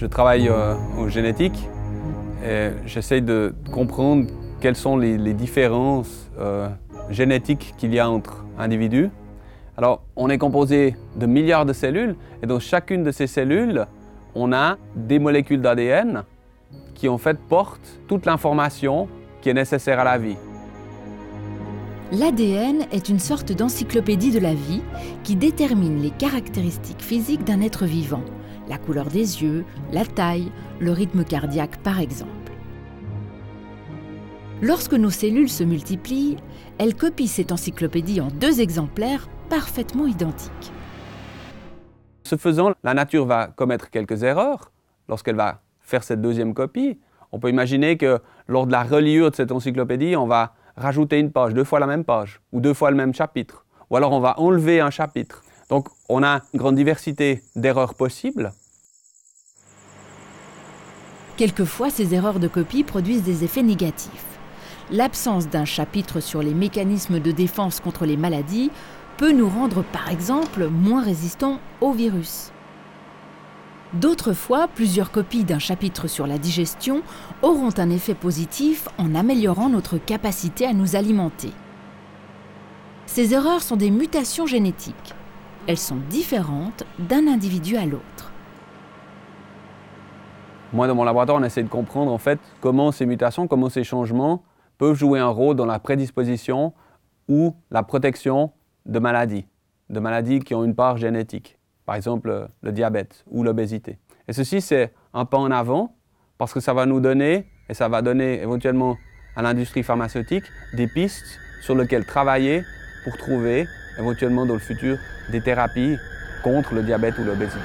Je travaille euh, en génétique et j'essaie de comprendre quelles sont les, les différences euh, génétiques qu'il y a entre individus. Alors, on est composé de milliards de cellules et dans chacune de ces cellules, on a des molécules d'ADN qui en fait portent toute l'information qui est nécessaire à la vie. L'ADN est une sorte d'encyclopédie de la vie qui détermine les caractéristiques physiques d'un être vivant, la couleur des yeux, la taille, le rythme cardiaque par exemple. Lorsque nos cellules se multiplient, elles copient cette encyclopédie en deux exemplaires parfaitement identiques. Ce faisant, la nature va commettre quelques erreurs lorsqu'elle va faire cette deuxième copie. On peut imaginer que lors de la reliure de cette encyclopédie, on va rajouter une page, deux fois la même page, ou deux fois le même chapitre. Ou alors on va enlever un chapitre. Donc on a une grande diversité d'erreurs possibles. Quelquefois, ces erreurs de copie produisent des effets négatifs. L'absence d'un chapitre sur les mécanismes de défense contre les maladies peut nous rendre par exemple moins résistants aux virus. D'autres fois, plusieurs copies d'un chapitre sur la digestion auront un effet positif en améliorant notre capacité à nous alimenter. Ces erreurs sont des mutations génétiques. Elles sont différentes d'un individu à l'autre. Moi, dans mon laboratoire, on essaie de comprendre en fait comment ces mutations, comment ces changements peuvent jouer un rôle dans la prédisposition ou la protection de maladies, de maladies qui ont une part génétique par exemple le diabète ou l'obésité. Et ceci, c'est un pas en avant parce que ça va nous donner, et ça va donner éventuellement à l'industrie pharmaceutique, des pistes sur lesquelles travailler pour trouver éventuellement dans le futur des thérapies contre le diabète ou l'obésité.